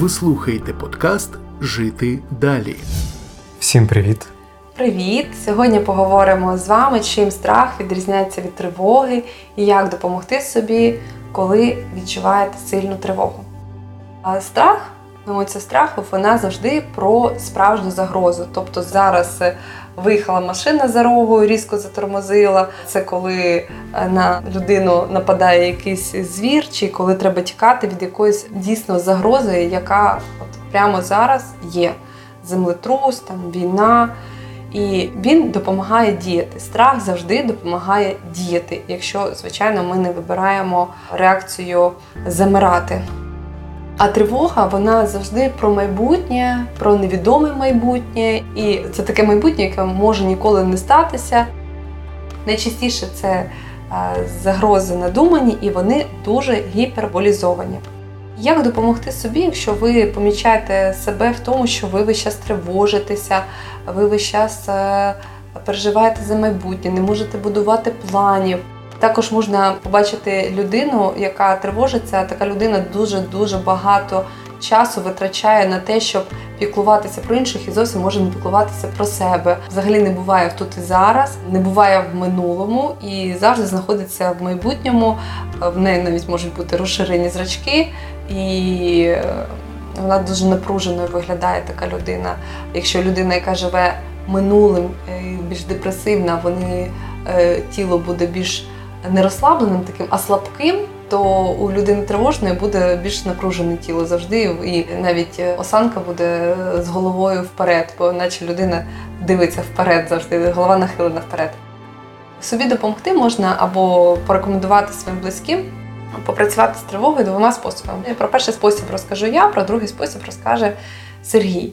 Ви слухаєте подкаст Жити далі. Всім привіт! Привіт! Сьогодні поговоримо з вами, чим страх відрізняється від тривоги і як допомогти собі, коли відчуваєте сильну тривогу. А емоція страху, вона завжди про справжню загрозу. Тобто зараз е, виїхала машина за рогою, різко затормозила. Це коли е, на людину нападає якийсь звір, чи коли треба тікати від якоїсь дійсно загрози, яка от прямо зараз є. Землетрус, там війна. І він допомагає діяти. Страх завжди допомагає діяти, якщо, звичайно, ми не вибираємо реакцію замирати. А тривога вона завжди про майбутнє, про невідоме майбутнє. І це таке майбутнє, яке може ніколи не статися. Найчастіше це е, загрози надумані і вони дуже гіперболізовані. Як допомогти собі, якщо ви помічаєте себе в тому, що ви весь час тривожитеся, ви весь час е, переживаєте за майбутнє, не можете будувати планів. Також можна побачити людину, яка тривожиться. Така людина дуже-дуже багато часу витрачає на те, щоб піклуватися про інших і зовсім може не піклуватися про себе. Взагалі не буває в тут і зараз, не буває в минулому і завжди знаходиться в майбутньому. В неї навіть можуть бути розширені зрачки, і е, вона дуже напруженою виглядає така людина. Якщо людина, яка живе минулим, е, більш депресивна, вони е, тіло буде більш не розслабленим таким, а слабким, то у людини тривожної буде більш напружене тіло завжди, і навіть осанка буде з головою вперед, бо наче людина дивиться вперед завжди, голова нахилена вперед. Собі допомогти можна або порекомендувати своїм близьким. Попрацювати з тривогою двома способами. Про перший спосіб розкажу я, про другий спосіб розкаже Сергій.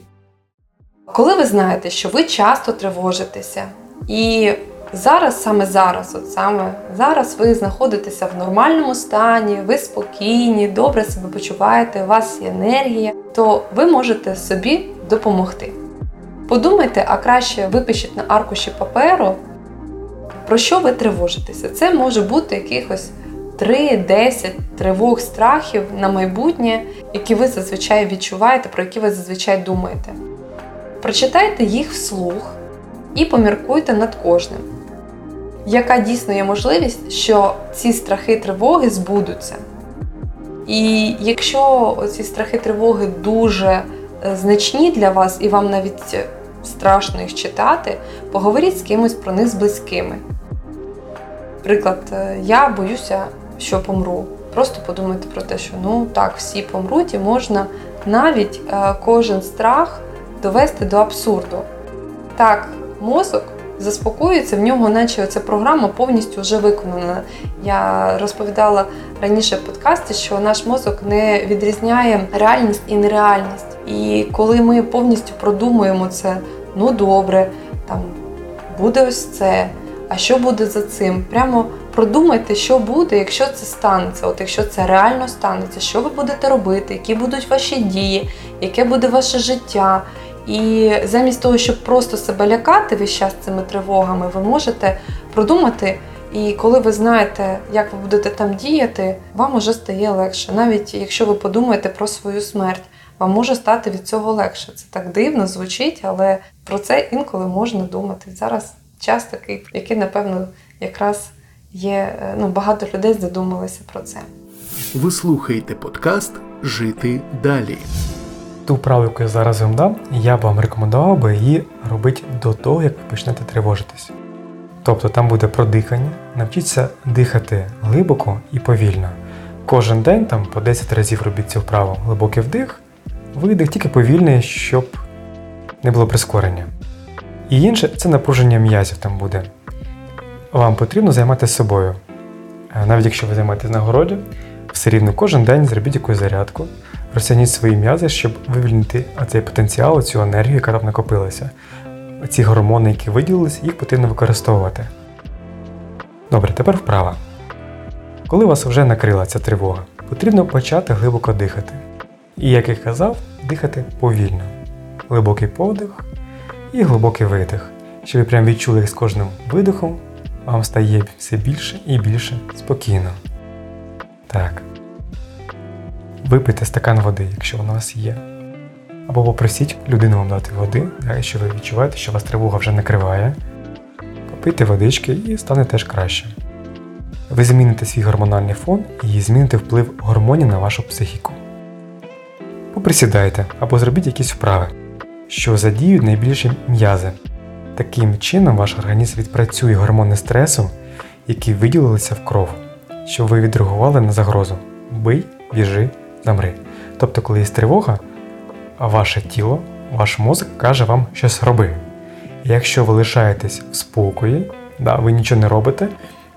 Коли ви знаєте, що ви часто тривожитеся, і зараз, саме зараз, от саме зараз ви знаходитеся в нормальному стані, ви спокійні, добре себе почуваєте, у вас є енергія, то ви можете собі допомогти. Подумайте, а краще випишіть на аркуші паперу, про що ви тривожитеся. Це може бути якихось 3-10 тривог, страхів на майбутнє, які ви зазвичай відчуваєте, про які ви зазвичай думаєте. Прочитайте їх вслух і поміркуйте над кожним. Яка дійсно є можливість, що ці страхи тривоги збудуться? І якщо ці страхи тривоги дуже е, значні для вас, і вам навіть страшно їх читати, поговоріть з кимось про них з близькими. Приклад, е, я боюся, що помру. Просто подумайте про те, що ну так, всі помруть, і можна навіть е, кожен страх довести до абсурду. Так, мозок заспокоюється, в нього, наче ця програма повністю вже виконана. Я розповідала раніше в подкасті, що наш мозок не відрізняє реальність і нереальність. І коли ми повністю продумуємо це, ну добре, там буде ось це. А що буде за цим? Прямо продумайте, що буде, якщо це станеться. От якщо це реально станеться, що ви будете робити, які будуть ваші дії, яке буде ваше життя. І замість того, щоб просто себе лякати весь час цими тривогами, ви можете продумати. І коли ви знаєте, як ви будете там діяти, вам уже стає легше. Навіть якщо ви подумаєте про свою смерть, вам може стати від цього легше. Це так дивно звучить, але про це інколи можна думати. Зараз час такий, який, напевно, якраз є. Ну, багато людей задумалися про це. Ви слухаєте подкаст Жити далі. Ту вправу, яку я зараз вам дам, я б вам рекомендував би її робити до того, як ви почнете тривожитись. Тобто там буде про дихання, навчіться дихати глибоко і повільно. Кожен день там по 10 разів робіть цю вправу. Глибокий вдих, видих, тільки повільний, щоб не було прискорення. І інше це напруження м'язів там буде. Вам потрібно займатися собою. Навіть якщо ви займаєтесь на городі, все рівно кожен день зробіть якусь зарядку, розтягніть свої м'язи, щоб вивільнити цей потенціал, цю енергію, яка там накопилася. Ці гормони, які виділилися, їх потрібно використовувати. Добре, тепер вправа. Коли вас вже накрила ця тривога, потрібно почати глибоко дихати. І, як я казав, дихати повільно. Глибокий подих і глибокий видих, щоб ви прям відчули, як з кожним видихом вам стає все більше і більше спокійно. Так. Випийте стакан води, якщо вона у вас є. Або попросіть людину вам дати води, якщо ви відчуваєте, що вас тривога вже накриває. Попийте водички і стане теж краще. Ви зміните свій гормональний фон і зміните вплив гормонів на вашу психіку. Поприсідайте або зробіть якісь вправи, що задіють найбільші м'язи. Таким чином ваш організм відпрацює гормони стресу, які виділилися в кров, щоб ви відреагували на загрозу. Бий, біжи, замри. Тобто, коли є тривога, ваше тіло, ваш мозок каже вам щось роби. Якщо ви лишаєтесь в спокої, да, ви нічого не робите,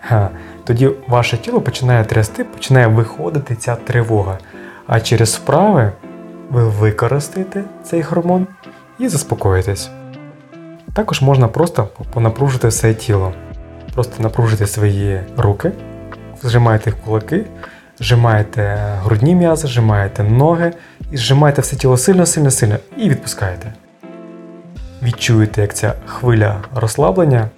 ха, тоді ваше тіло починає трясти, починає виходити ця тривога. А через вправи ви використаєте цей гормон і заспокоїтесь. Також можна просто понапружити все тіло. Просто напружити свої руки, зжимаєте в кулаки, зжимаєте грудні м'язи, зжимаєте ноги і зжимаєте все тіло сильно-сильно-сильно і відпускаєте. Відчуєте, як ця хвиля розслаблення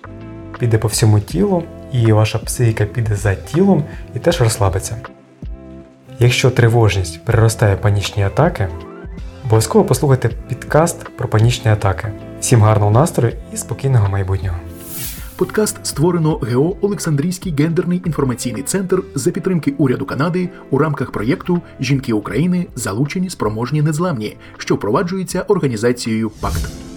піде по всьому тілу, і ваша психіка піде за тілом і теж розслабиться. Якщо тривожність переростає панічні атаки, обов'язково послухайте підкаст про панічні атаки. Всім гарного настрою і спокійного майбутнього. Подкаст створено ГО Олександрійський гендерний інформаційний центр за підтримки уряду Канади у рамках проєкту Жінки України залучені спроможні незламні, що впроваджується організацією ПАКТ.